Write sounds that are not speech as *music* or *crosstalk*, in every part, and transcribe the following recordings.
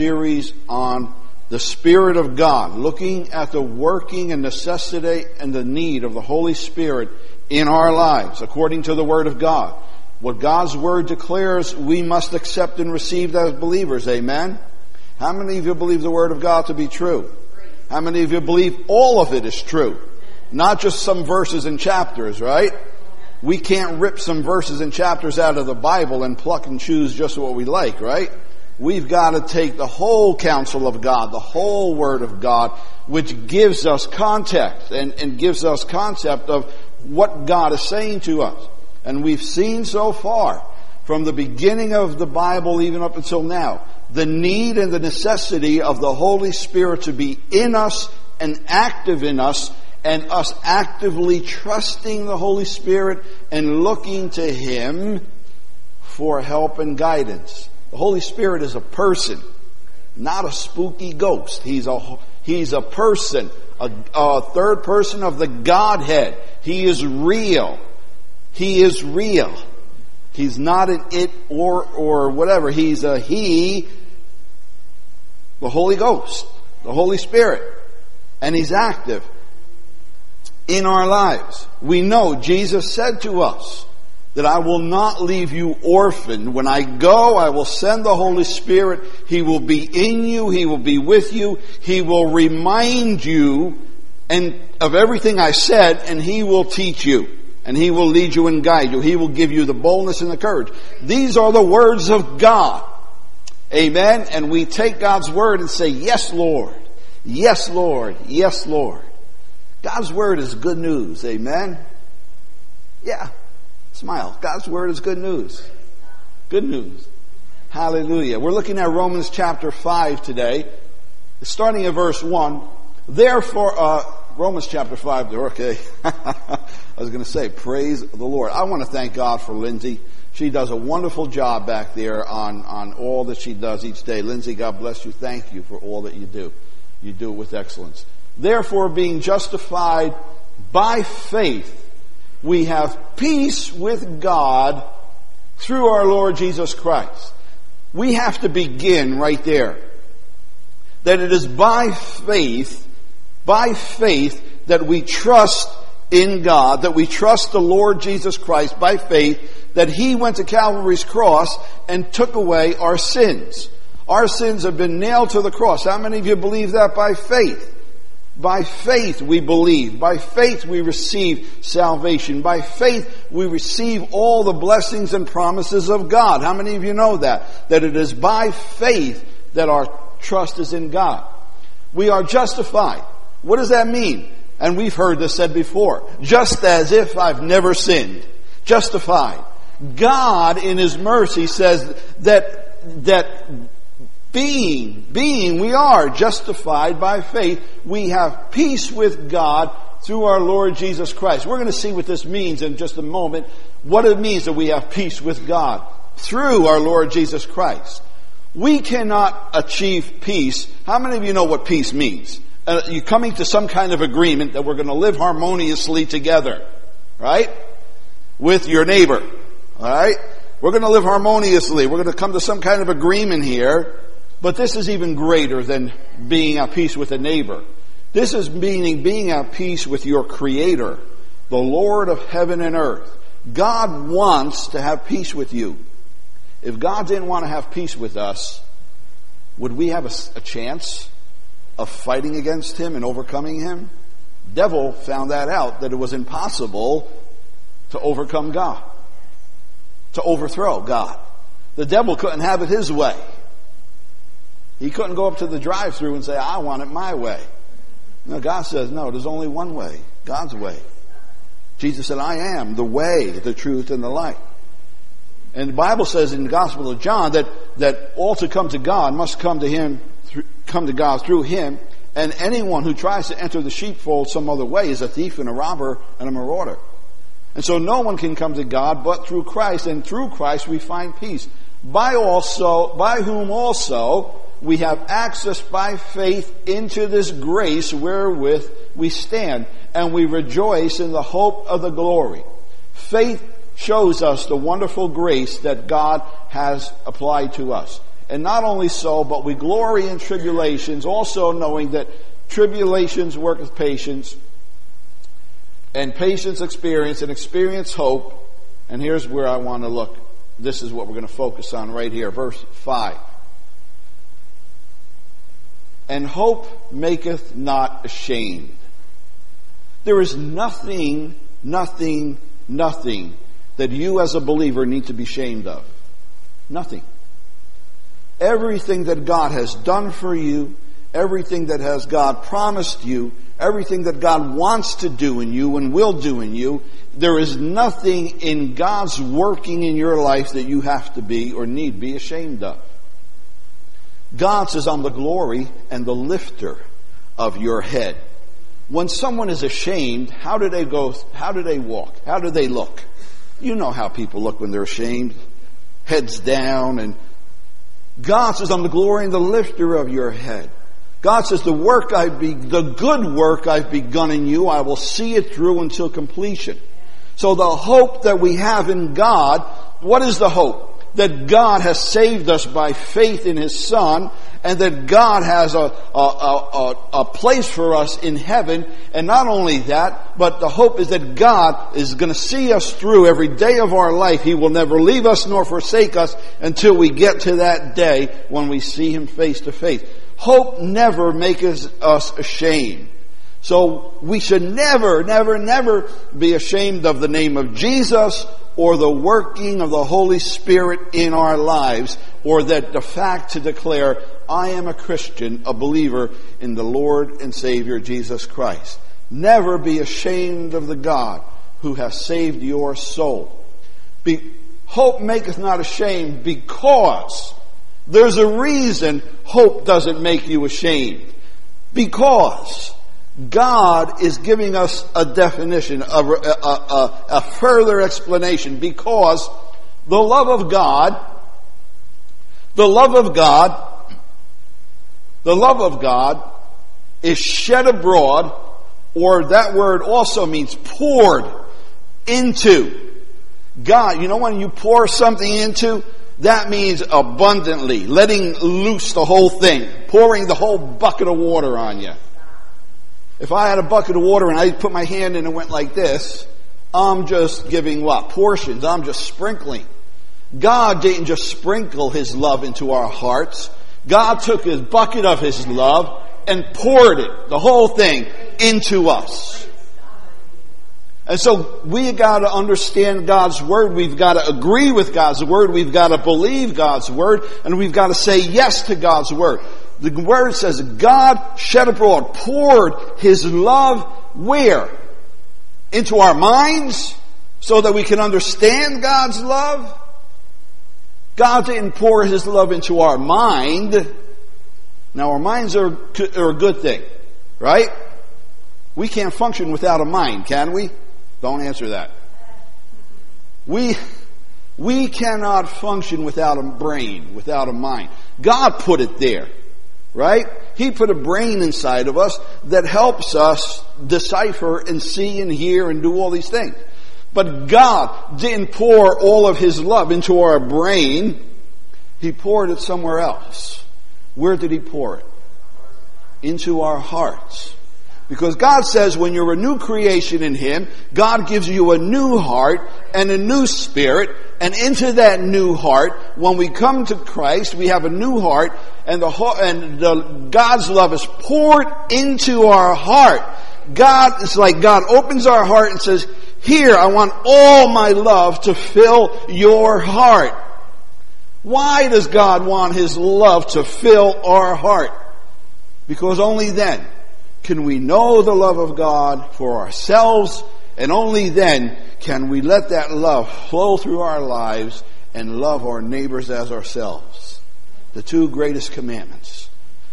series on the Spirit of God, looking at the working and necessity and the need of the Holy Spirit in our lives, according to the Word of God. What God's Word declares, we must accept and receive as believers. Amen? How many of you believe the Word of God to be true? How many of you believe all of it is true? Not just some verses and chapters, right? We can't rip some verses and chapters out of the Bible and pluck and choose just what we like, right? We've got to take the whole counsel of God, the whole Word of God, which gives us context and, and gives us concept of what God is saying to us. And we've seen so far, from the beginning of the Bible even up until now, the need and the necessity of the Holy Spirit to be in us and active in us and us actively trusting the Holy Spirit and looking to Him for help and guidance. The Holy Spirit is a person, not a spooky ghost. He's a, he's a person, a, a third person of the Godhead. He is real. He is real. He's not an it or, or whatever. He's a he, the Holy Ghost, the Holy Spirit. And He's active in our lives. We know Jesus said to us, that I will not leave you orphaned. When I go, I will send the Holy Spirit. He will be in you. He will be with you. He will remind you and of everything I said and He will teach you. And He will lead you and guide you. He will give you the boldness and the courage. These are the words of God. Amen. And we take God's word and say, yes, Lord. Yes, Lord. Yes, Lord. God's word is good news. Amen. Yeah. Smile. God's word is good news. Good news. Hallelujah. We're looking at Romans chapter 5 today, starting at verse 1. Therefore, uh, Romans chapter 5, okay. *laughs* I was going to say, praise the Lord. I want to thank God for Lindsay. She does a wonderful job back there on, on all that she does each day. Lindsay, God bless you. Thank you for all that you do. You do it with excellence. Therefore, being justified by faith, we have peace with God through our Lord Jesus Christ. We have to begin right there. That it is by faith, by faith, that we trust in God, that we trust the Lord Jesus Christ by faith, that He went to Calvary's cross and took away our sins. Our sins have been nailed to the cross. How many of you believe that by faith? By faith we believe. By faith we receive salvation. By faith we receive all the blessings and promises of God. How many of you know that? That it is by faith that our trust is in God. We are justified. What does that mean? And we've heard this said before. Just as if I've never sinned. Justified. God in His mercy says that, that being, being, we are justified by faith. We have peace with God through our Lord Jesus Christ. We're going to see what this means in just a moment. What it means that we have peace with God through our Lord Jesus Christ. We cannot achieve peace. How many of you know what peace means? Uh, you're coming to some kind of agreement that we're going to live harmoniously together, right? With your neighbor, alright? We're going to live harmoniously. We're going to come to some kind of agreement here but this is even greater than being at peace with a neighbor. This is meaning being at peace with your Creator, the Lord of heaven and earth. God wants to have peace with you. If God didn't want to have peace with us, would we have a, a chance of fighting against Him and overcoming Him? Devil found that out, that it was impossible to overcome God, to overthrow God. The devil couldn't have it his way. He couldn't go up to the drive through and say, I want it my way. No, God says, no, there's only one way, God's way. Jesus said, I am the way, the truth, and the light. And the Bible says in the Gospel of John that, that all to come to God must come to Him, come to God through Him, and anyone who tries to enter the sheepfold some other way is a thief and a robber and a marauder. And so no one can come to God but through Christ, and through Christ we find peace. By also, by whom also we have access by faith into this grace wherewith we stand, and we rejoice in the hope of the glory. Faith shows us the wonderful grace that God has applied to us. And not only so, but we glory in tribulations, also knowing that tribulations worketh patience, and patience experience, and experience hope. And here's where I want to look. This is what we're going to focus on right here, verse 5. And hope maketh not ashamed. There is nothing, nothing, nothing that you as a believer need to be ashamed of. Nothing. Everything that God has done for you, everything that has God promised you, everything that God wants to do in you and will do in you, there is nothing in God's working in your life that you have to be or need be ashamed of. God says, I'm the glory and the lifter of your head. When someone is ashamed, how do they go, how do they walk? How do they look? You know how people look when they're ashamed. Heads down and God says, I'm the glory and the lifter of your head. God says, the work I've be, the good work I've begun in you, I will see it through until completion. So the hope that we have in God, what is the hope? That God has saved us by faith in His Son, and that God has a, a, a, a, place for us in heaven. And not only that, but the hope is that God is going to see us through every day of our life. He will never leave us nor forsake us until we get to that day when we see Him face to face. Hope never makes us ashamed. So we should never, never, never be ashamed of the name of Jesus or the working of the Holy Spirit in our lives or that the fact to declare, I am a Christian, a believer in the Lord and Savior Jesus Christ. Never be ashamed of the God who has saved your soul. Be, hope maketh not ashamed because there's a reason hope doesn't make you ashamed. Because God is giving us a definition, a, a, a, a, further explanation, because the love of God, the love of God, the love of God is shed abroad, or that word also means poured into. God, you know when you pour something into, that means abundantly, letting loose the whole thing, pouring the whole bucket of water on you. If I had a bucket of water and I put my hand in and went like this, I'm just giving what? Portions. I'm just sprinkling. God didn't just sprinkle His love into our hearts. God took His bucket of His love and poured it, the whole thing, into us. And so we got to understand God's Word. We've got to agree with God's Word. We've got to believe God's Word. And we've got to say yes to God's Word. The Word says God shed abroad, poured His love where? Into our minds so that we can understand God's love? God didn't pour His love into our mind. Now our minds are, are a good thing, right? We can't function without a mind, can we? Don't answer that. We, we cannot function without a brain, without a mind. God put it there, right? He put a brain inside of us that helps us decipher and see and hear and do all these things. But God didn't pour all of His love into our brain. He poured it somewhere else. Where did He pour it? Into our hearts. Because God says when you're a new creation in Him, God gives you a new heart and a new spirit, and into that new heart, when we come to Christ, we have a new heart, and the and the, God's love is poured into our heart. God, it's like God opens our heart and says, here, I want all my love to fill your heart. Why does God want His love to fill our heart? Because only then can we know the love of God for ourselves, and only then can we let that love flow through our lives and love our neighbors as ourselves. The two greatest commandments.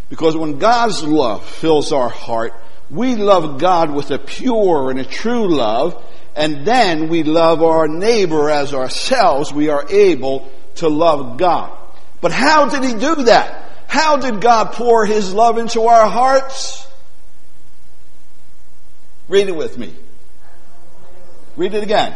Because when God's love fills our heart, we love God with a pure and a true love, and then we love our neighbor as ourselves. We are able to love God. But how did He do that? How did God pour His love into our hearts? Read it with me. Read it again.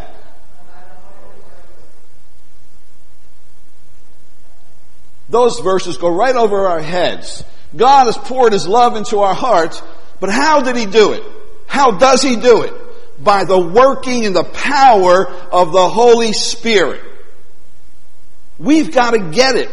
Those verses go right over our heads. God has poured His love into our hearts, but how did He do it? How does He do it? By the working and the power of the Holy Spirit. We've got to get it.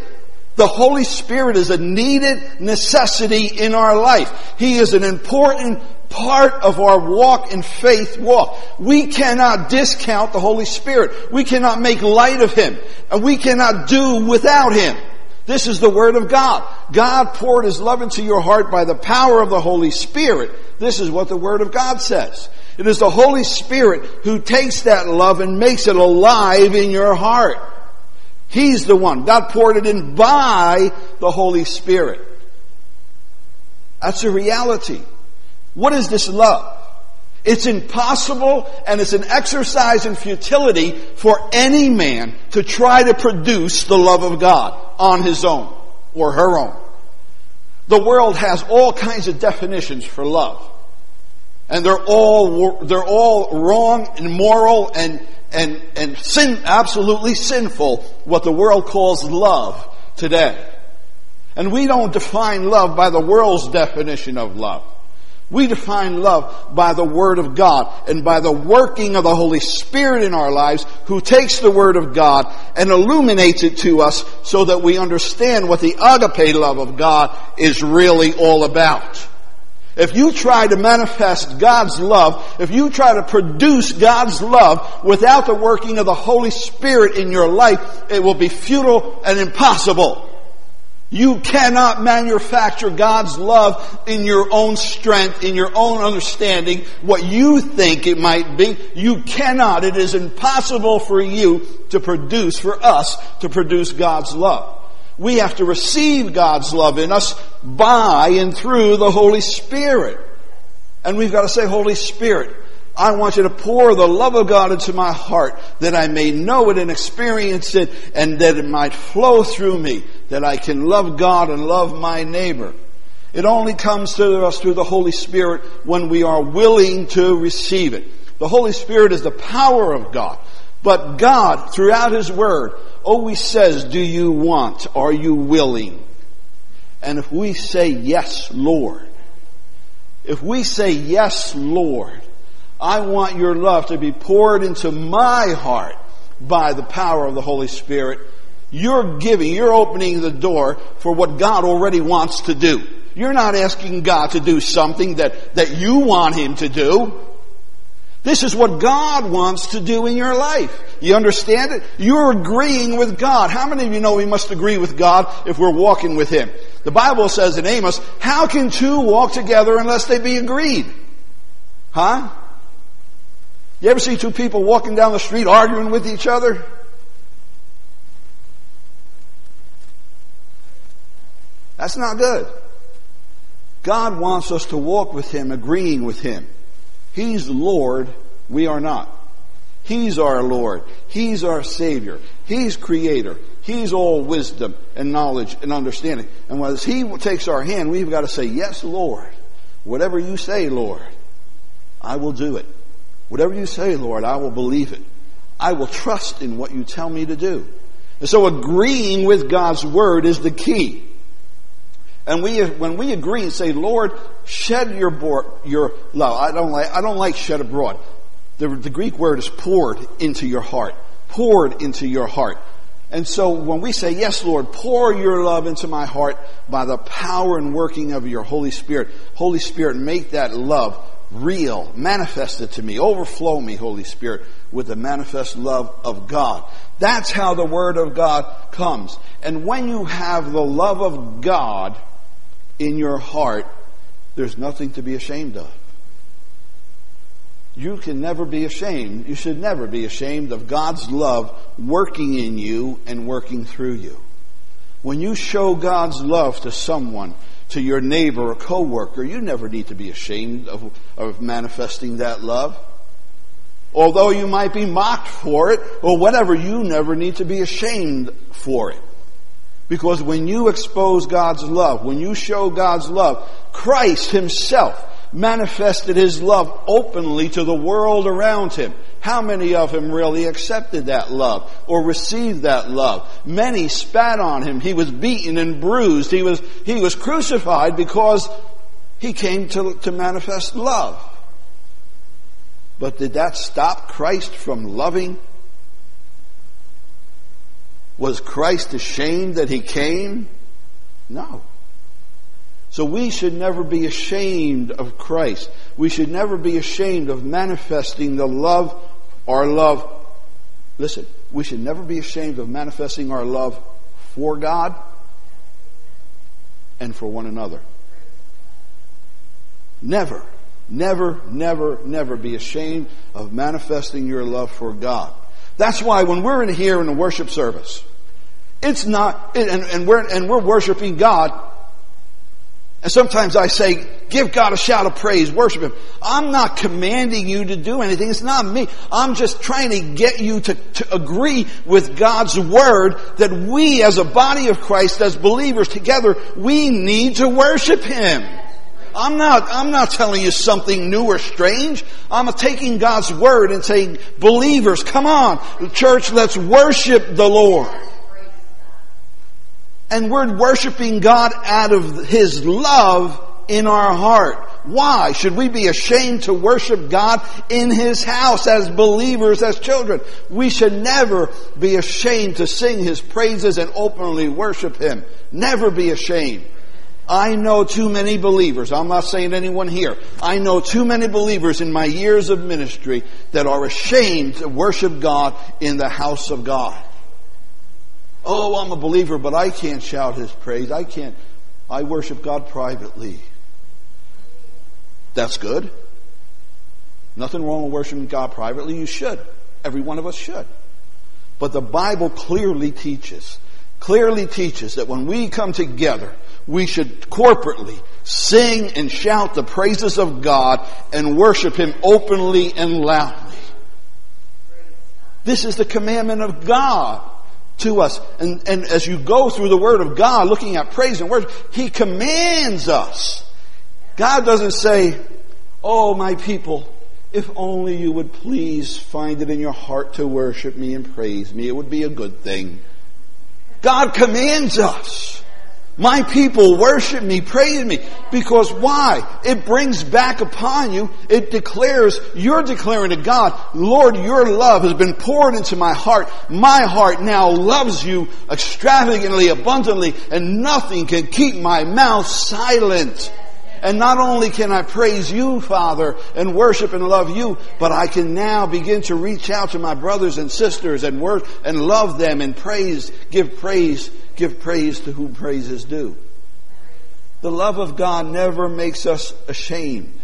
The Holy Spirit is a needed necessity in our life. He is an important part of our walk in faith walk. We cannot discount the Holy Spirit. We cannot make light of Him. And we cannot do without Him. This is the Word of God. God poured His love into your heart by the power of the Holy Spirit. This is what the Word of God says. It is the Holy Spirit who takes that love and makes it alive in your heart. He's the one. God poured it in by the Holy Spirit. That's a reality. What is this love? It's impossible and it's an exercise in futility for any man to try to produce the love of God on his own or her own. The world has all kinds of definitions for love. And they're all, they're all wrong and moral and, and, and sin, absolutely sinful, what the world calls love today. And we don't define love by the world's definition of love. We define love by the Word of God and by the working of the Holy Spirit in our lives who takes the Word of God and illuminates it to us so that we understand what the agape love of God is really all about. If you try to manifest God's love, if you try to produce God's love without the working of the Holy Spirit in your life, it will be futile and impossible. You cannot manufacture God's love in your own strength, in your own understanding, what you think it might be. You cannot. It is impossible for you to produce, for us to produce God's love. We have to receive God's love in us by and through the Holy Spirit. And we've got to say, Holy Spirit, I want you to pour the love of God into my heart that I may know it and experience it and that it might flow through me, that I can love God and love my neighbor. It only comes to us through the Holy Spirit when we are willing to receive it. The Holy Spirit is the power of God. But God, throughout His Word, always says, do you want? Are you willing? And if we say, yes, Lord, if we say, yes, Lord, I want your love to be poured into my heart by the power of the Holy Spirit, you're giving, you're opening the door for what God already wants to do. You're not asking God to do something that, that you want Him to do. This is what God wants to do in your life. You understand it? You're agreeing with God. How many of you know we must agree with God if we're walking with Him? The Bible says in Amos, how can two walk together unless they be agreed? Huh? You ever see two people walking down the street arguing with each other? That's not good. God wants us to walk with Him, agreeing with Him. He's the Lord, we are not. He's our Lord. He's our Savior. He's Creator. He's all wisdom and knowledge and understanding. And as He takes our hand, we've got to say, Yes, Lord. Whatever you say, Lord, I will do it. Whatever you say, Lord, I will believe it. I will trust in what you tell me to do. And so agreeing with God's Word is the key. And we, when we agree and say, Lord, shed your, your love. I don't like, I don't like shed abroad. The, the Greek word is poured into your heart. Poured into your heart. And so when we say, yes, Lord, pour your love into my heart by the power and working of your Holy Spirit. Holy Spirit, make that love real. manifested to me. Overflow me, Holy Spirit, with the manifest love of God. That's how the Word of God comes. And when you have the love of God, in your heart, there's nothing to be ashamed of. You can never be ashamed. You should never be ashamed of God's love working in you and working through you. When you show God's love to someone, to your neighbor or coworker, you never need to be ashamed of, of manifesting that love. Although you might be mocked for it or whatever, you never need to be ashamed for it. Because when you expose God's love, when you show God's love, Christ himself manifested his love openly to the world around him. How many of him really accepted that love or received that love? Many spat on him. He was beaten and bruised. He was, he was crucified because he came to, to manifest love. But did that stop Christ from loving? Was Christ ashamed that he came? No. So we should never be ashamed of Christ. We should never be ashamed of manifesting the love, our love. Listen, we should never be ashamed of manifesting our love for God and for one another. Never, never, never, never be ashamed of manifesting your love for God. That's why when we're in here in a worship service, it's not, and, and we're, and we're worshiping God, and sometimes I say, give God a shout of praise, worship Him. I'm not commanding you to do anything. It's not me. I'm just trying to get you to, to agree with God's Word that we as a body of Christ, as believers together, we need to worship Him. I'm not, I'm not telling you something new or strange. I'm taking God's Word and saying, believers, come on, church, let's worship the Lord. And we're worshiping God out of His love in our heart. Why should we be ashamed to worship God in His house as believers, as children? We should never be ashamed to sing His praises and openly worship Him. Never be ashamed. I know too many believers. I'm not saying anyone here. I know too many believers in my years of ministry that are ashamed to worship God in the house of God. Oh, I'm a believer, but I can't shout his praise. I can't. I worship God privately. That's good. Nothing wrong with worshiping God privately. You should. Every one of us should. But the Bible clearly teaches, clearly teaches that when we come together, we should corporately sing and shout the praises of God and worship Him openly and loudly. This is the commandment of God to us. And, and as you go through the Word of God, looking at praise and worship, He commands us. God doesn't say, Oh, my people, if only you would please find it in your heart to worship me and praise me, it would be a good thing. God commands us. My people worship me, praise me. Because why? It brings back upon you, it declares, you're declaring to God, Lord, your love has been poured into my heart. My heart now loves you extravagantly, abundantly, and nothing can keep my mouth silent. And not only can I praise you, Father, and worship and love you, but I can now begin to reach out to my brothers and sisters and work and love them and praise, give praise give praise to whom praise is due. The love of God never makes us ashamed.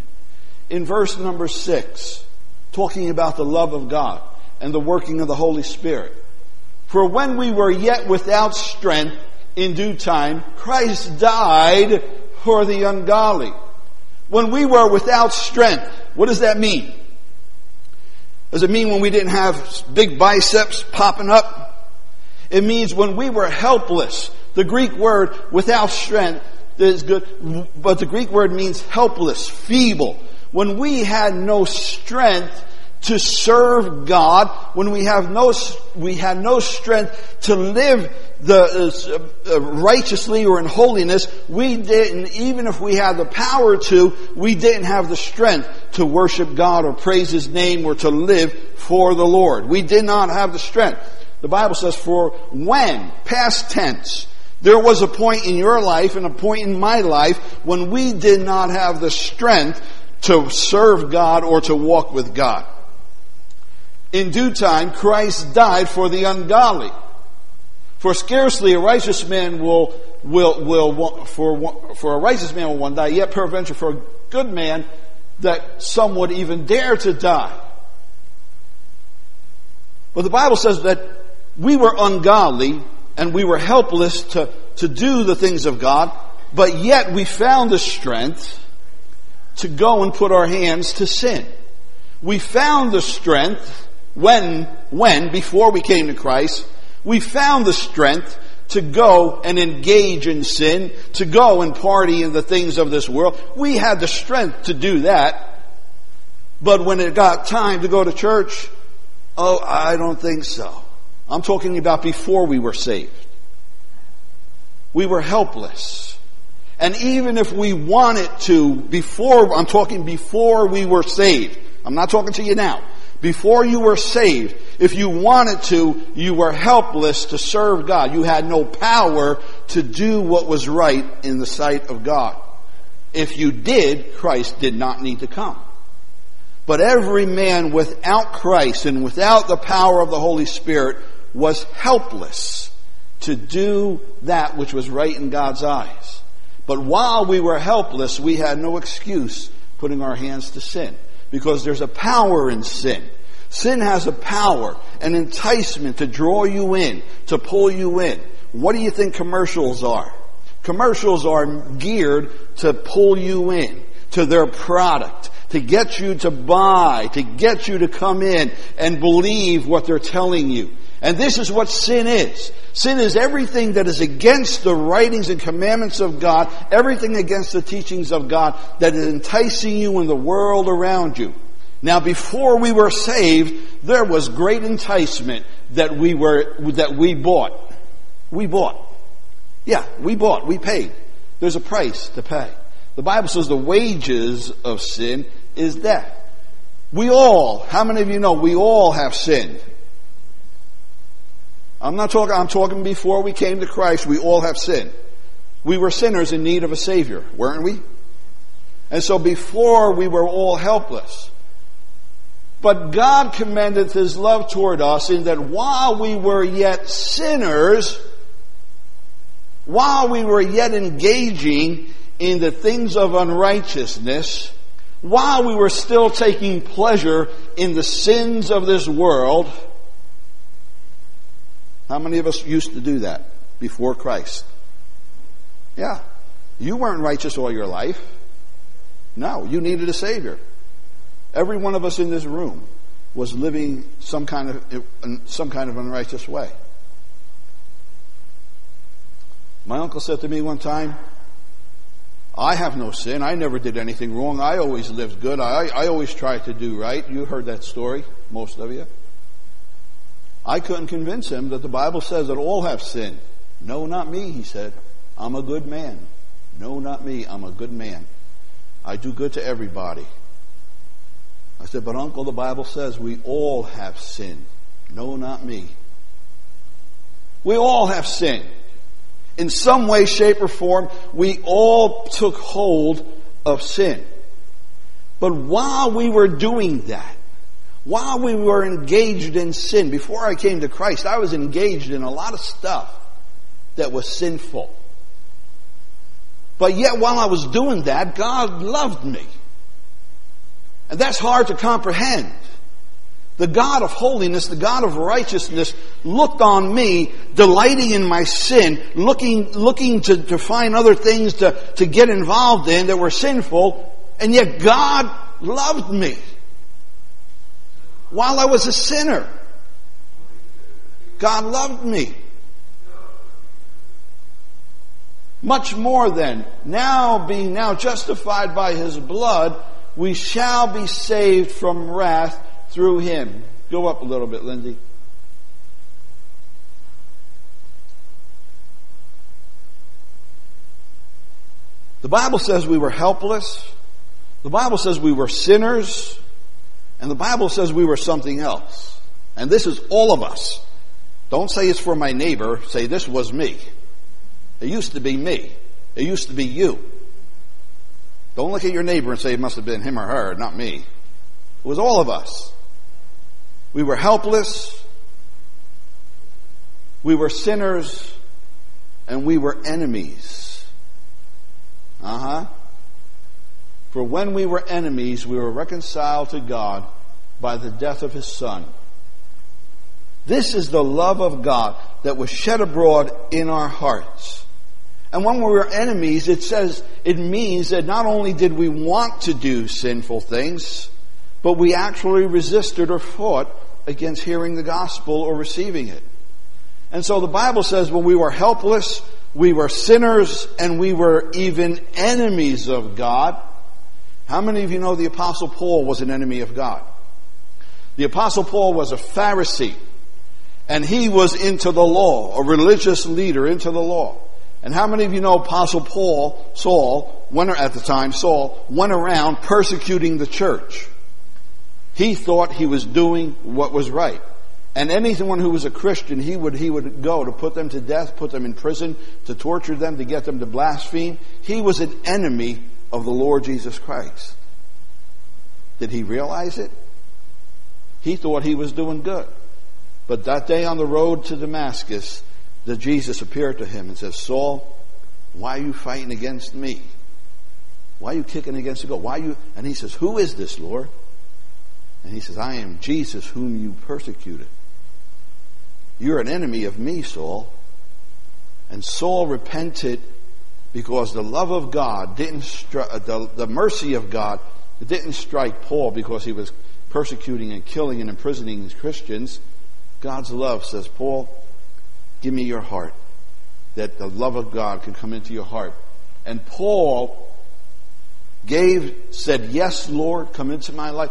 In verse number six, talking about the love of God and the working of the Holy Spirit. For when we were yet without strength, in due time, Christ died for the ungodly. When we were without strength, what does that mean? Does it mean when we didn't have big biceps popping up? It means when we were helpless. The Greek word without strength is good, but the Greek word means helpless, feeble. When we had no strength to serve God, when we have no, we had no strength to live the uh, uh, righteously or in holiness, we didn't, even if we had the power to, we didn't have the strength to worship God or praise His name or to live for the Lord. We did not have the strength. The Bible says, for when, past tense, there was a point in your life and a point in my life when we did not have the strength to serve God or to walk with God. In due time, Christ died for the ungodly. For scarcely a righteous man will, will, will, for, for a righteous man will one die, yet peradventure for a good man that some would even dare to die. But the Bible says that we were ungodly and we were helpless to, to do the things of God, but yet we found the strength to go and put our hands to sin. We found the strength when, when, before we came to Christ, we found the strength to go and engage in sin, to go and party in the things of this world. We had the strength to do that. But when it got time to go to church, oh, I don't think so. I'm talking about before we were saved. We were helpless. And even if we wanted to, before, I'm talking before we were saved. I'm not talking to you now. Before you were saved, if you wanted to, you were helpless to serve God. You had no power to do what was right in the sight of God. If you did, Christ did not need to come. But every man without Christ and without the power of the Holy Spirit was helpless to do that which was right in God's eyes. But while we were helpless, we had no excuse putting our hands to sin because there's a power in sin. Sin has a power, an enticement to draw you in, to pull you in. What do you think commercials are? Commercials are geared to pull you in to their product, to get you to buy, to get you to come in and believe what they're telling you. And this is what sin is. Sin is everything that is against the writings and commandments of God, everything against the teachings of God that is enticing you in the world around you. Now before we were saved, there was great enticement that we were, that we bought. We bought. Yeah, we bought, we paid. There's a price to pay. The Bible says the wages of sin is death. We all, how many of you know, we all have sinned. I'm not talking, I'm talking before we came to Christ, we all have sinned. We were sinners in need of a Savior, weren't we? And so before we were all helpless. But God commended His love toward us in that while we were yet sinners, while we were yet engaging in the things of unrighteousness, while we were still taking pleasure in the sins of this world, how many of us used to do that before Christ? Yeah. You weren't righteous all your life. No, you needed a Savior. Every one of us in this room was living some kind of some kind of unrighteous way. My uncle said to me one time, I have no sin. I never did anything wrong. I always lived good. I, I always tried to do right. You heard that story, most of you. I couldn't convince him that the Bible says that all have sinned. No, not me, he said. I'm a good man. No, not me. I'm a good man. I do good to everybody. I said, but uncle, the Bible says we all have sinned. No, not me. We all have sinned. In some way, shape, or form, we all took hold of sin. But while we were doing that, while we were engaged in sin, before I came to Christ, I was engaged in a lot of stuff that was sinful. But yet while I was doing that, God loved me. And that's hard to comprehend. The God of holiness, the God of righteousness looked on me, delighting in my sin, looking, looking to, to find other things to, to get involved in that were sinful, and yet God loved me while I was a sinner. God loved me. Much more than now being now justified by his blood, we shall be saved from wrath through him. Go up a little bit, Lindsay. The Bible says we were helpless. The Bible says we were sinners. And the Bible says we were something else. And this is all of us. Don't say it's for my neighbor. Say this was me. It used to be me. It used to be you. Don't look at your neighbor and say it must have been him or her, not me. It was all of us. We were helpless. We were sinners. And we were enemies. Uh huh. For when we were enemies, we were reconciled to God by the death of his Son. This is the love of God that was shed abroad in our hearts. And when we were enemies, it says, it means that not only did we want to do sinful things, but we actually resisted or fought against hearing the gospel or receiving it. And so the Bible says when we were helpless, we were sinners, and we were even enemies of God. How many of you know the Apostle Paul was an enemy of God? The Apostle Paul was a Pharisee, and he was into the law, a religious leader into the law. And how many of you know Apostle Paul, Saul, went, at the time, Saul, went around persecuting the church? He thought he was doing what was right. And anyone who was a Christian, he would, he would go to put them to death, put them in prison, to torture them, to get them to blaspheme. He was an enemy of the Lord Jesus Christ. Did he realize it? He thought he was doing good. But that day on the road to Damascus, the Jesus appeared to him and said, Saul, why are you fighting against me? Why are you kicking against the goat? Why you? And he says, Who is this, Lord? And he says, I am Jesus whom you persecuted. You're an enemy of me, Saul. And Saul repented because the love of God didn't strike, uh, the, the mercy of God didn't strike Paul because he was persecuting and killing and imprisoning these Christians. God's love says, Paul, give me your heart, that the love of God can come into your heart. And Paul gave, said, Yes, Lord, come into my life.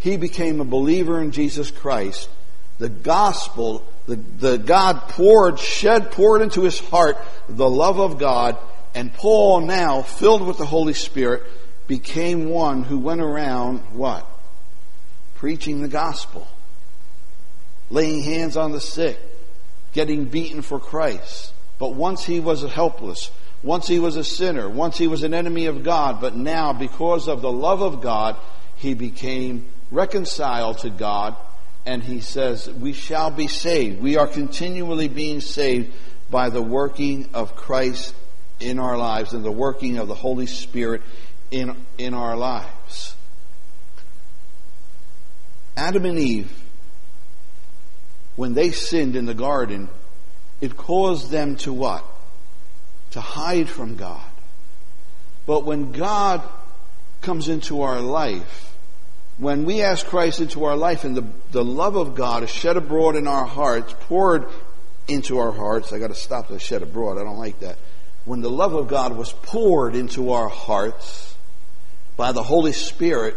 He became a believer in Jesus Christ. The gospel the, the God poured, shed, poured into his heart the love of God, and Paul now, filled with the Holy Spirit, became one who went around what? Preaching the gospel, laying hands on the sick, getting beaten for Christ. But once he was helpless, once he was a sinner, once he was an enemy of God, but now because of the love of God, he became reconciled to God and he says, We shall be saved. We are continually being saved by the working of Christ in our lives and the working of the Holy Spirit in, in our lives. Adam and Eve, when they sinned in the garden, it caused them to what? To hide from God. But when God comes into our life, when we ask Christ into our life and the, the love of God is shed abroad in our hearts, poured into our hearts, I got to stop the shed abroad, I don't like that. When the love of God was poured into our hearts by the Holy Spirit,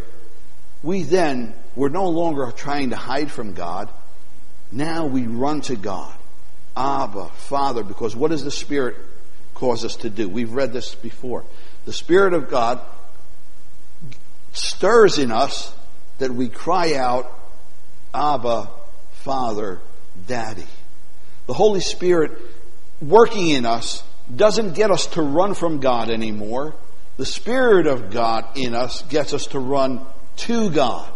we then were no longer trying to hide from God. Now we run to God. Abba, Father, because what does the Spirit cause us to do? We've read this before. The Spirit of God stirs in us that we cry out, Abba, Father, Daddy. The Holy Spirit working in us doesn't get us to run from God anymore. The Spirit of God in us gets us to run to God.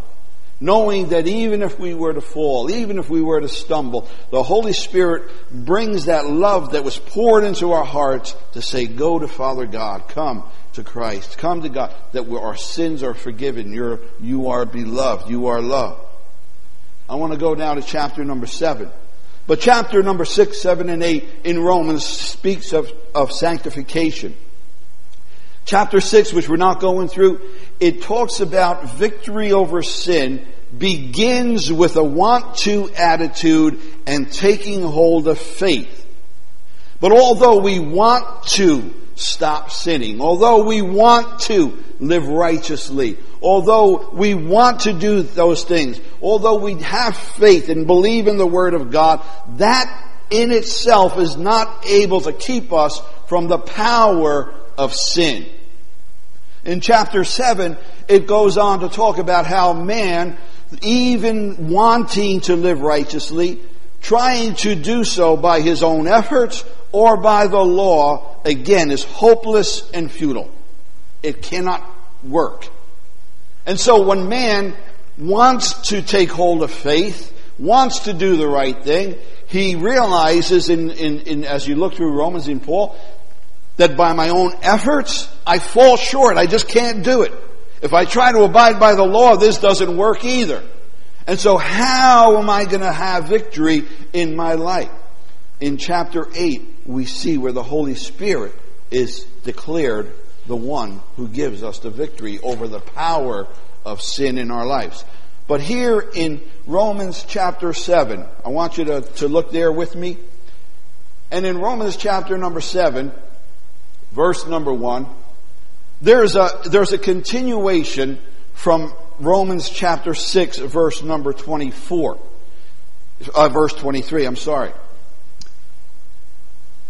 Knowing that even if we were to fall, even if we were to stumble, the Holy Spirit brings that love that was poured into our hearts to say, go to Father God, come to Christ. Come to God that our sins are forgiven. You're, you are beloved. You are loved. I want to go now to chapter number seven. But chapter number six, seven, and eight in Romans speaks of, of sanctification. Chapter six, which we're not going through, it talks about victory over sin begins with a want to attitude and taking hold of faith. But although we want to stop sinning, although we want to live righteously, although we want to do those things, although we have faith and believe in the Word of God, that in itself is not able to keep us from the power of sin. In chapter 7, it goes on to talk about how man, even wanting to live righteously, trying to do so by his own efforts or by the law, again, is hopeless and futile. It cannot work. And so when man wants to take hold of faith, wants to do the right thing, he realizes in, in, in, as you look through Romans and Paul, that by my own efforts, I fall short. I just can't do it. If I try to abide by the law, this doesn't work either. And so how am I going to have victory in my life? In chapter 8, we see where the Holy Spirit is declared the one who gives us the victory over the power of sin in our lives. But here in Romans chapter 7, I want you to, to look there with me. And in Romans chapter number 7, verse number 1, there's a, there's a continuation from Romans chapter 6, verse number 24. Uh, verse 23, I'm sorry.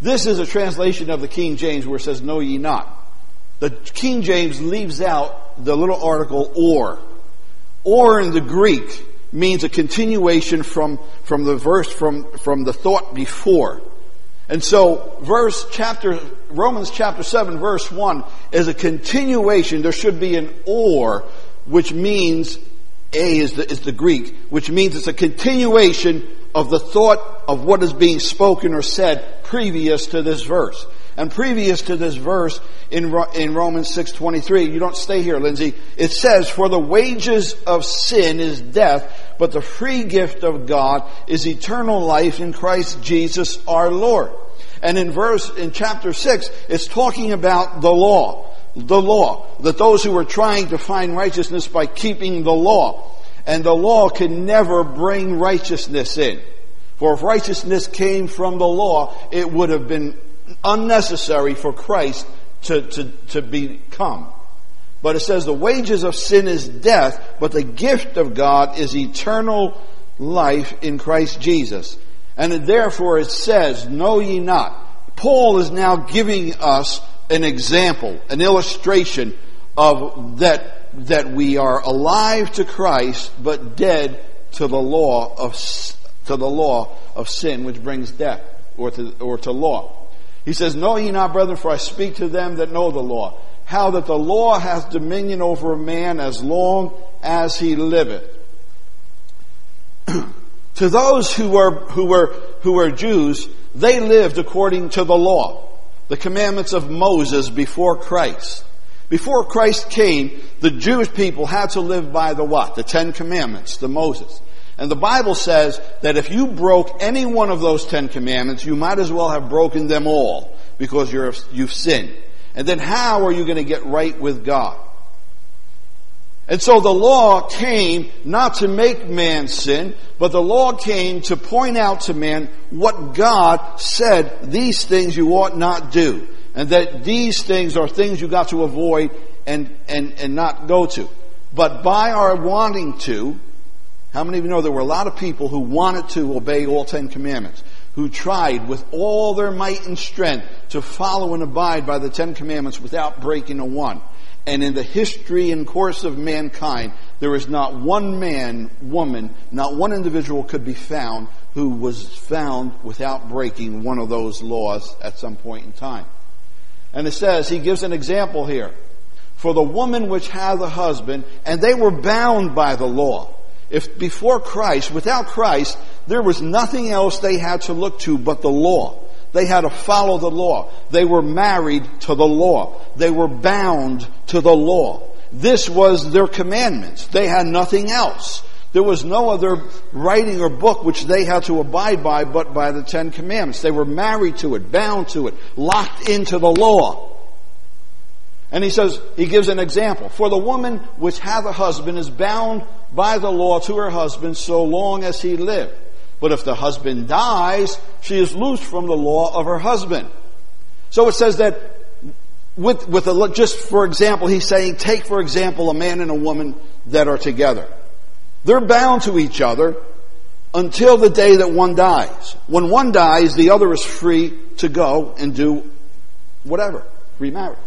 This is a translation of the King James where it says, Know ye not. The King James leaves out the little article or. Or in the Greek means a continuation from, from the verse, from, from the thought before. And so, verse chapter, Romans chapter 7 verse 1 is a continuation. There should be an or, which means, A is the, is the Greek, which means it's a continuation of the thought of what is being spoken or said previous to this verse. And previous to this verse in, in Romans 6.23, you don't stay here, Lindsay, it says, For the wages of sin is death, but the free gift of God is eternal life in Christ Jesus our Lord. And in verse, in chapter 6, it's talking about the law. The law. That those who are trying to find righteousness by keeping the law. And the law can never bring righteousness in. For if righteousness came from the law, it would have been unnecessary for Christ to, to, to become. But it says the wages of sin is death, but the gift of God is eternal life in Christ Jesus. And therefore it says, know ye not. Paul is now giving us an example, an illustration of that, that we are alive to Christ, but dead to the law of, to the law of sin, which brings death, or to, or to law. He says, Know ye not, brethren, for I speak to them that know the law, how that the law hath dominion over a man as long as he liveth. *clears throat* to those who were, who were, who were Jews, they lived according to the law, the commandments of Moses before Christ. Before Christ came, the Jewish people had to live by the what? The Ten Commandments, the Moses. And the Bible says that if you broke any one of those Ten Commandments, you might as well have broken them all because you're, you've sinned. And then how are you going to get right with God? And so the law came not to make man sin, but the law came to point out to man what God said these things you ought not do. And that these things are things you got to avoid and, and, and not go to. But by our wanting to, how many of you know there were a lot of people who wanted to obey all Ten Commandments, who tried with all their might and strength to follow and abide by the Ten Commandments without breaking a one. And in the history and course of mankind, there is not one man, woman, not one individual could be found who was found without breaking one of those laws at some point in time. And it says, he gives an example here. For the woman which hath a husband, and they were bound by the law. If before Christ, without Christ, there was nothing else they had to look to but the law. They had to follow the law. They were married to the law. They were bound to the law. This was their commandments. They had nothing else. There was no other writing or book which they had to abide by but by the Ten Commandments. They were married to it, bound to it, locked into the law. And he says, he gives an example. For the woman which hath a husband is bound by the law to her husband so long as he lived. But if the husband dies, she is loosed from the law of her husband. So it says that with, with a, just for example, he's saying, take for example a man and a woman that are together. They're bound to each other until the day that one dies. When one dies, the other is free to go and do whatever, remarry.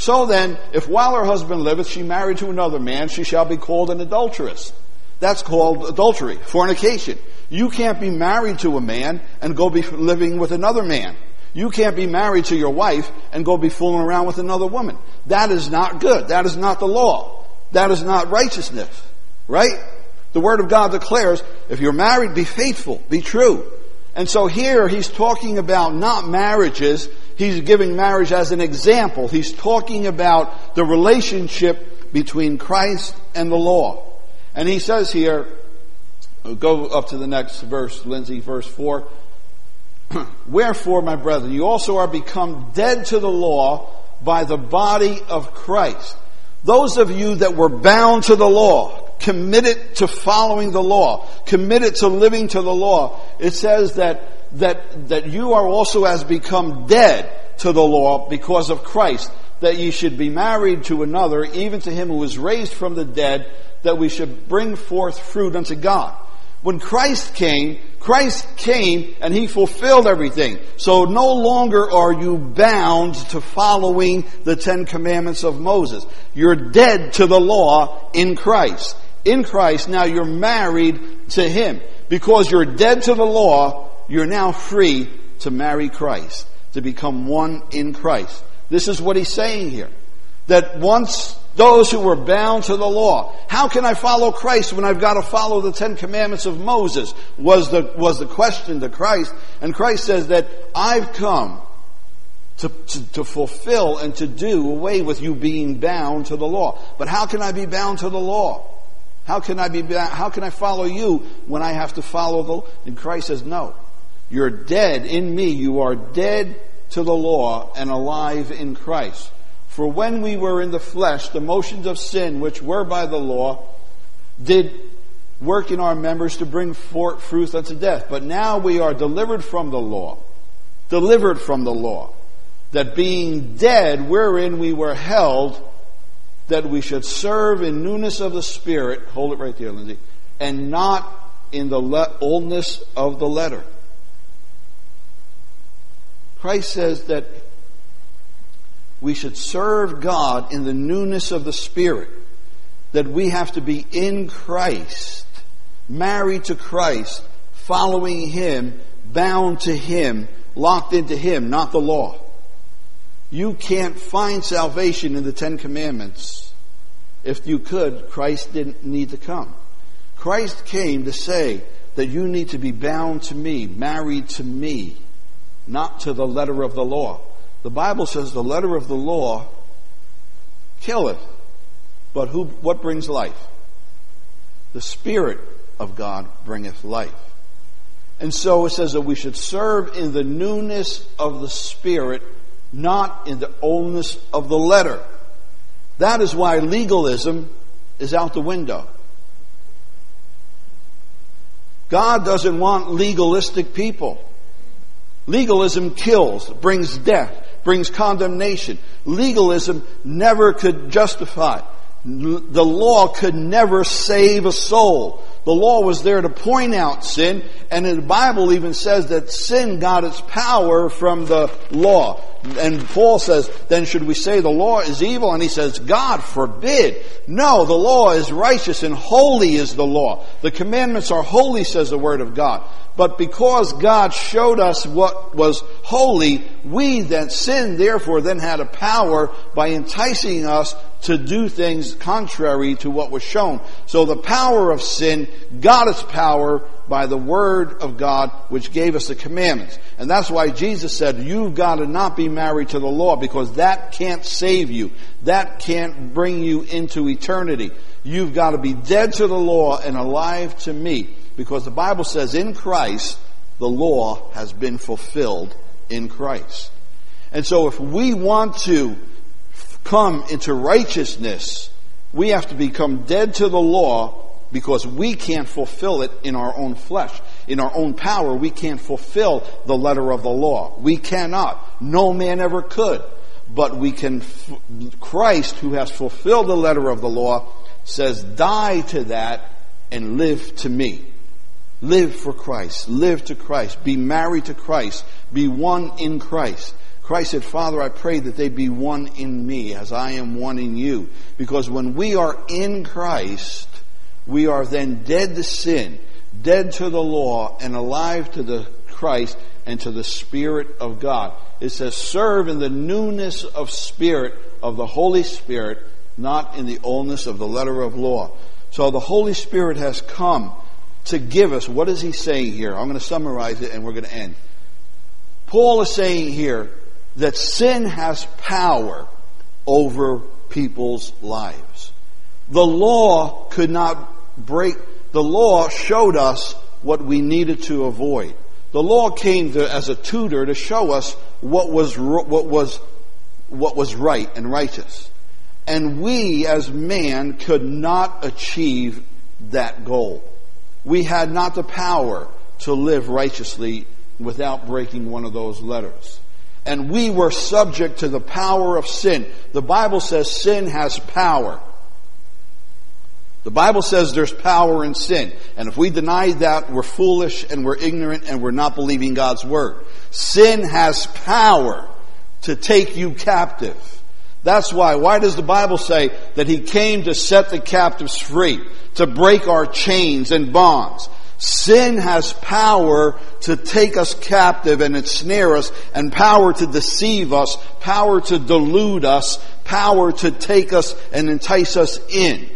So then, if while her husband liveth she married to another man, she shall be called an adulteress. That's called adultery, fornication. You can't be married to a man and go be living with another man. You can't be married to your wife and go be fooling around with another woman. That is not good. That is not the law. That is not righteousness. Right? The Word of God declares, if you're married, be faithful, be true. And so here he's talking about not marriages he's giving marriage as an example. He's talking about the relationship between Christ and the law. And he says here, go up to the next verse, Lindsay, verse 4. *clears throat* Wherefore, my brethren, you also are become dead to the law by the body of Christ. Those of you that were bound to the law, committed to following the law, committed to living to the law, it says that that, that you are also as become dead to the law because of Christ, that ye should be married to another, even to him who was raised from the dead, that we should bring forth fruit unto God. When Christ came, Christ came and he fulfilled everything. So no longer are you bound to following the Ten Commandments of Moses. You're dead to the law in Christ. In Christ, now you're married to him. Because you're dead to the law, you're now free to marry Christ, to become one in Christ. This is what he's saying here. That once those who were bound to the law. How can I follow Christ when I've got to follow the Ten Commandments of Moses? Was the, was the question to Christ. And Christ says that I've come to, to, to, fulfill and to do away with you being bound to the law. But how can I be bound to the law? How can I be how can I follow you when I have to follow the And Christ says, no. You're dead in me. You are dead to the law and alive in Christ. For when we were in the flesh, the motions of sin, which were by the law, did work in our members to bring forth fruit unto death. But now we are delivered from the law. Delivered from the law. That being dead, wherein we were held, that we should serve in newness of the Spirit, hold it right there, Lindsay, and not in the le- oldness of the letter. Christ says that we should serve God in the newness of the Spirit. That we have to be in Christ, married to Christ, following Him, bound to Him, locked into Him, not the law. You can't find salvation in the Ten Commandments. If you could, Christ didn't need to come. Christ came to say that you need to be bound to me, married to me, not to the letter of the law. The Bible says the letter of the law killeth, but who, what brings life? The Spirit of God bringeth life. And so it says that we should serve in the newness of the Spirit, not in the oldness of the letter. That is why legalism is out the window. God doesn't want legalistic people. Legalism kills, brings death brings condemnation. Legalism never could justify. The law could never save a soul. The law was there to point out sin, and the Bible even says that sin got its power from the law. And Paul says, then should we say the law is evil? And he says, God forbid. No, the law is righteous and holy is the law. The commandments are holy, says the word of God. But because God showed us what was holy, we that sinned therefore then had a power by enticing us to do things contrary to what was shown. So the power of sin got its power by the Word of God, which gave us the commandments. And that's why Jesus said, you've got to not be married to the law because that can't save you. That can't bring you into eternity. You've got to be dead to the law and alive to me because the Bible says in Christ, the law has been fulfilled in Christ. And so if we want to come into righteousness, we have to become dead to the law because we can't fulfill it in our own flesh. In our own power, we can't fulfill the letter of the law. We cannot. No man ever could. But we can, Christ, who has fulfilled the letter of the law, says, die to that and live to me. Live for Christ. Live to Christ. Be married to Christ. Be one in Christ. Christ said, Father, I pray that they be one in me as I am one in you. Because when we are in Christ, we are then dead to sin, dead to the law, and alive to the Christ and to the Spirit of God. It says, serve in the newness of spirit of the Holy Spirit, not in the oldness of the letter of law. So the Holy Spirit has come to give us, what is he saying here? I'm going to summarize it and we're going to end. Paul is saying here that sin has power over people's lives. The law could not break, the law showed us what we needed to avoid. The law came to, as a tutor to show us what was, what was, what was right and righteous. And we as man could not achieve that goal we had not the power to live righteously without breaking one of those letters. And we were subject to the power of sin. The Bible says sin has power. The Bible says there's power in sin. And if we deny that, we're foolish and we're ignorant and we're not believing God's word. Sin has power to take you captive. That's why. Why does the Bible say that He came to set the captives free, to break our chains and bonds? Sin has power to take us captive and ensnare us, and power to deceive us, power to delude us, power to take us and entice us in.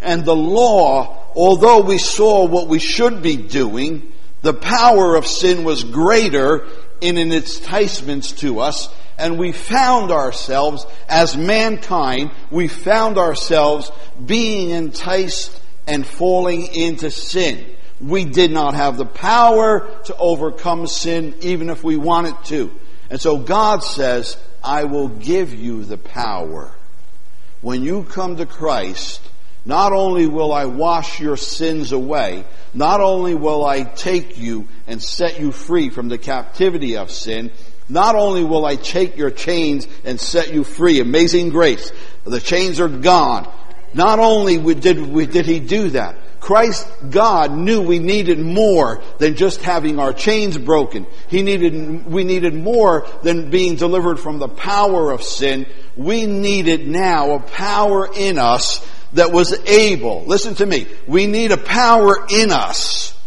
And the law, although we saw what we should be doing, the power of sin was greater in its enticements to us, and we found ourselves, as mankind, we found ourselves being enticed and falling into sin. We did not have the power to overcome sin even if we wanted to. And so God says, I will give you the power. When you come to Christ, not only will I wash your sins away, not only will I take you and set you free from the captivity of sin, not only will I take your chains and set you free, amazing grace, the chains are gone. Not only did, did he do that, Christ, God knew we needed more than just having our chains broken. He needed, we needed more than being delivered from the power of sin. We needed now a power in us that was able, listen to me, we need a power in us.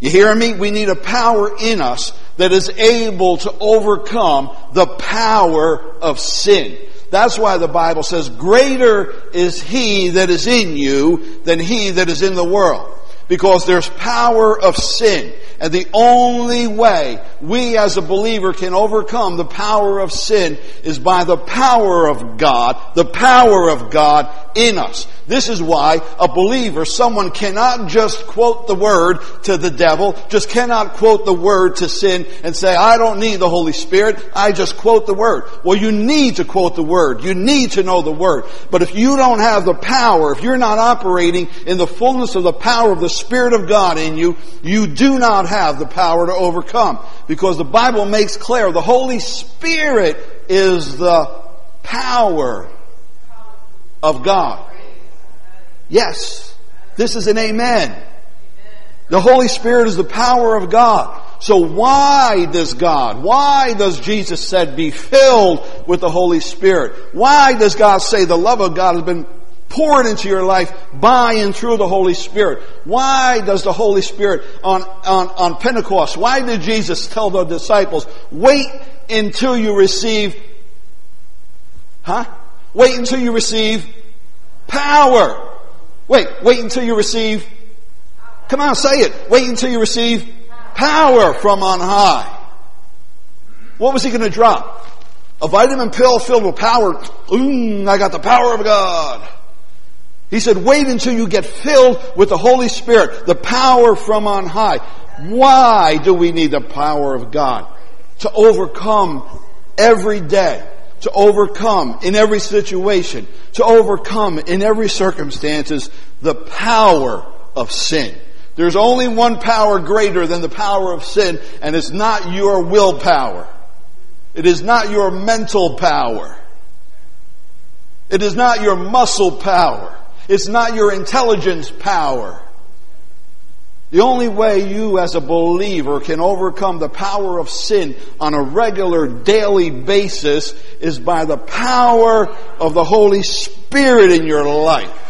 You hear me? We need a power in us that is able to overcome the power of sin. That's why the Bible says, greater is he that is in you than he that is in the world. Because there's power of sin. And the only way we as a believer can overcome the power of sin is by the power of God, the power of God in us. This is why a believer, someone cannot just quote the word to the devil, just cannot quote the word to sin and say, I don't need the Holy Spirit, I just quote the word. Well, you need to quote the word. You need to know the word. But if you don't have the power, if you're not operating in the fullness of the power of the Spirit of God in you, you do not have the power to overcome. Because the Bible makes clear the Holy Spirit is the power of God. Yes. This is an amen. The Holy Spirit is the power of God. So why does God, why does Jesus said be filled with the Holy Spirit? Why does God say the love of God has been poured into your life by and through the Holy Spirit. Why does the Holy Spirit on, on, on Pentecost, why did Jesus tell the disciples, wait until you receive, huh? Wait until you receive power. Wait, wait until you receive, come on, say it. Wait until you receive power from on high. What was he going to drop? A vitamin pill filled with power. Mmm, I got the power of God. He said, wait until you get filled with the Holy Spirit, the power from on high. Why do we need the power of God? To overcome every day. To overcome in every situation. To overcome in every circumstances the power of sin. There's only one power greater than the power of sin, and it's not your willpower. It is not your mental power. It is not your muscle power. It's not your intelligence power. The only way you as a believer can overcome the power of sin on a regular daily basis is by the power of the Holy Spirit in your life.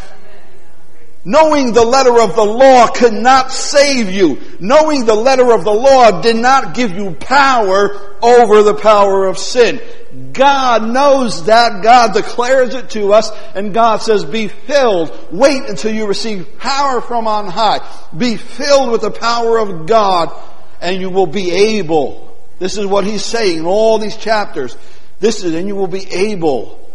Knowing the letter of the law could not save you. Knowing the letter of the law did not give you power over the power of sin. God knows that. God declares it to us and God says, be filled. Wait until you receive power from on high. Be filled with the power of God and you will be able. This is what he's saying in all these chapters. This is, and you will be able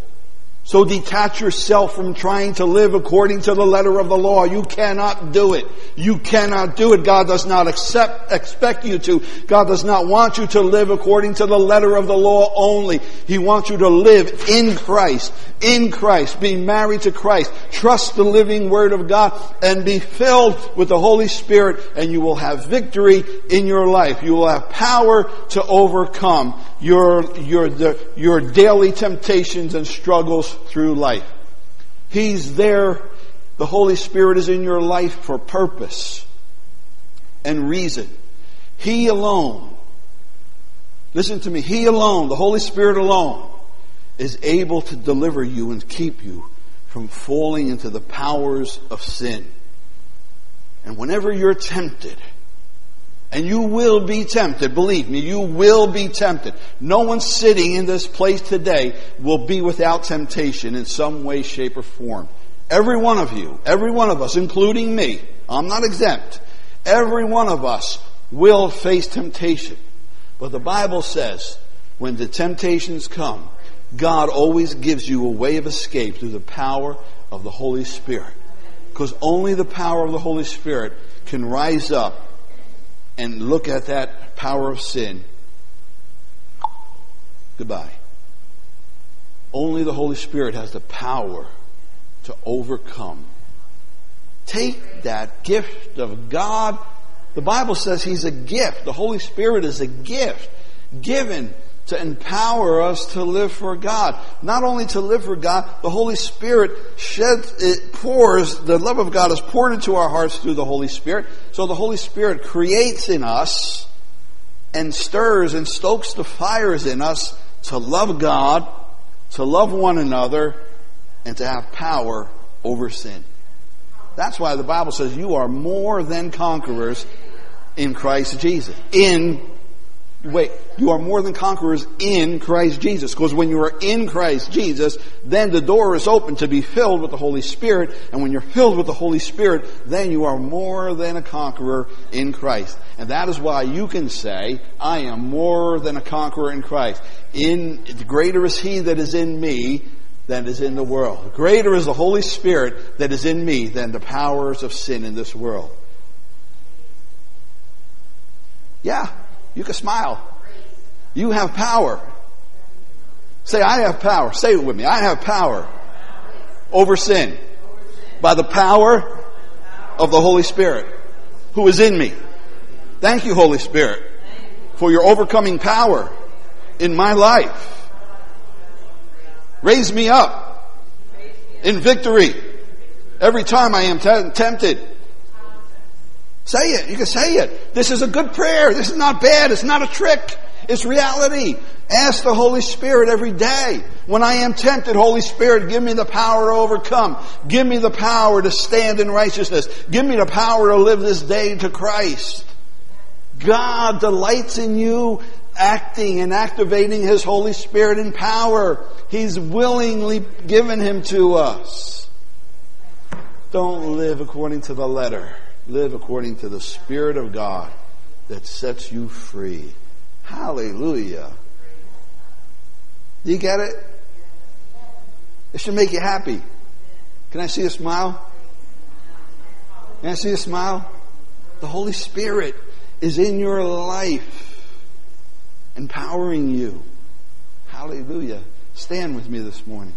So detach yourself from trying to live according to the letter of the law. You cannot do it. You cannot do it. God does not accept, expect you to. God does not want you to live according to the letter of the law only. He wants you to live in Christ, in Christ, be married to Christ, trust the living word of God, and be filled with the Holy Spirit, and you will have victory in your life. You will have power to overcome your, your, your daily temptations and struggles through life. He's there. The Holy Spirit is in your life for purpose and reason. He alone, listen to me, He alone, the Holy Spirit alone, is able to deliver you and keep you from falling into the powers of sin. And whenever you're tempted, and you will be tempted. Believe me, you will be tempted. No one sitting in this place today will be without temptation in some way, shape, or form. Every one of you, every one of us, including me, I'm not exempt. Every one of us will face temptation. But the Bible says when the temptations come, God always gives you a way of escape through the power of the Holy Spirit. Because only the power of the Holy Spirit can rise up and look at that power of sin, goodbye. Only the Holy Spirit has the power to overcome. Take that gift of God. The Bible says He's a gift. The Holy Spirit is a gift given to empower us to live for God. Not only to live for God, the Holy Spirit sheds, it pours, the love of God is poured into our hearts through the Holy Spirit. So the Holy Spirit creates in us and stirs and stokes the fires in us to love God, to love one another, and to have power over sin. That's why the Bible says you are more than conquerors in Christ Jesus. In Wait, you are more than conquerors in Christ Jesus. Because when you are in Christ Jesus, then the door is open to be filled with the Holy Spirit. And when you're filled with the Holy Spirit, then you are more than a conqueror in Christ. And that is why you can say, I am more than a conqueror in Christ. In, greater is He that is in me than is in the world. Greater is the Holy Spirit that is in me than the powers of sin in this world. Yeah, you can smile. You have power. Say, I have power. Say it with me. I have power over sin by the power of the Holy Spirit who is in me. Thank you, Holy Spirit, for your overcoming power in my life. Raise me up in victory every time I am t- tempted Say it. You can say it. This is a good prayer. This is not bad. It's not a trick. It's reality. Ask the Holy Spirit every day. When I am tempted, Holy Spirit, give me the power to overcome. Give me the power to stand in righteousness. Give me the power to live this day to Christ. God delights in you acting and activating His Holy Spirit in power. He's willingly given Him to us. Don't live according to the letter live according to the Spirit of God that sets you free. Hallelujah. Do you get it? It should make you happy. Can I see a smile? Can I see a smile? The Holy Spirit is in your life, empowering you. Hallelujah. Stand with me this morning.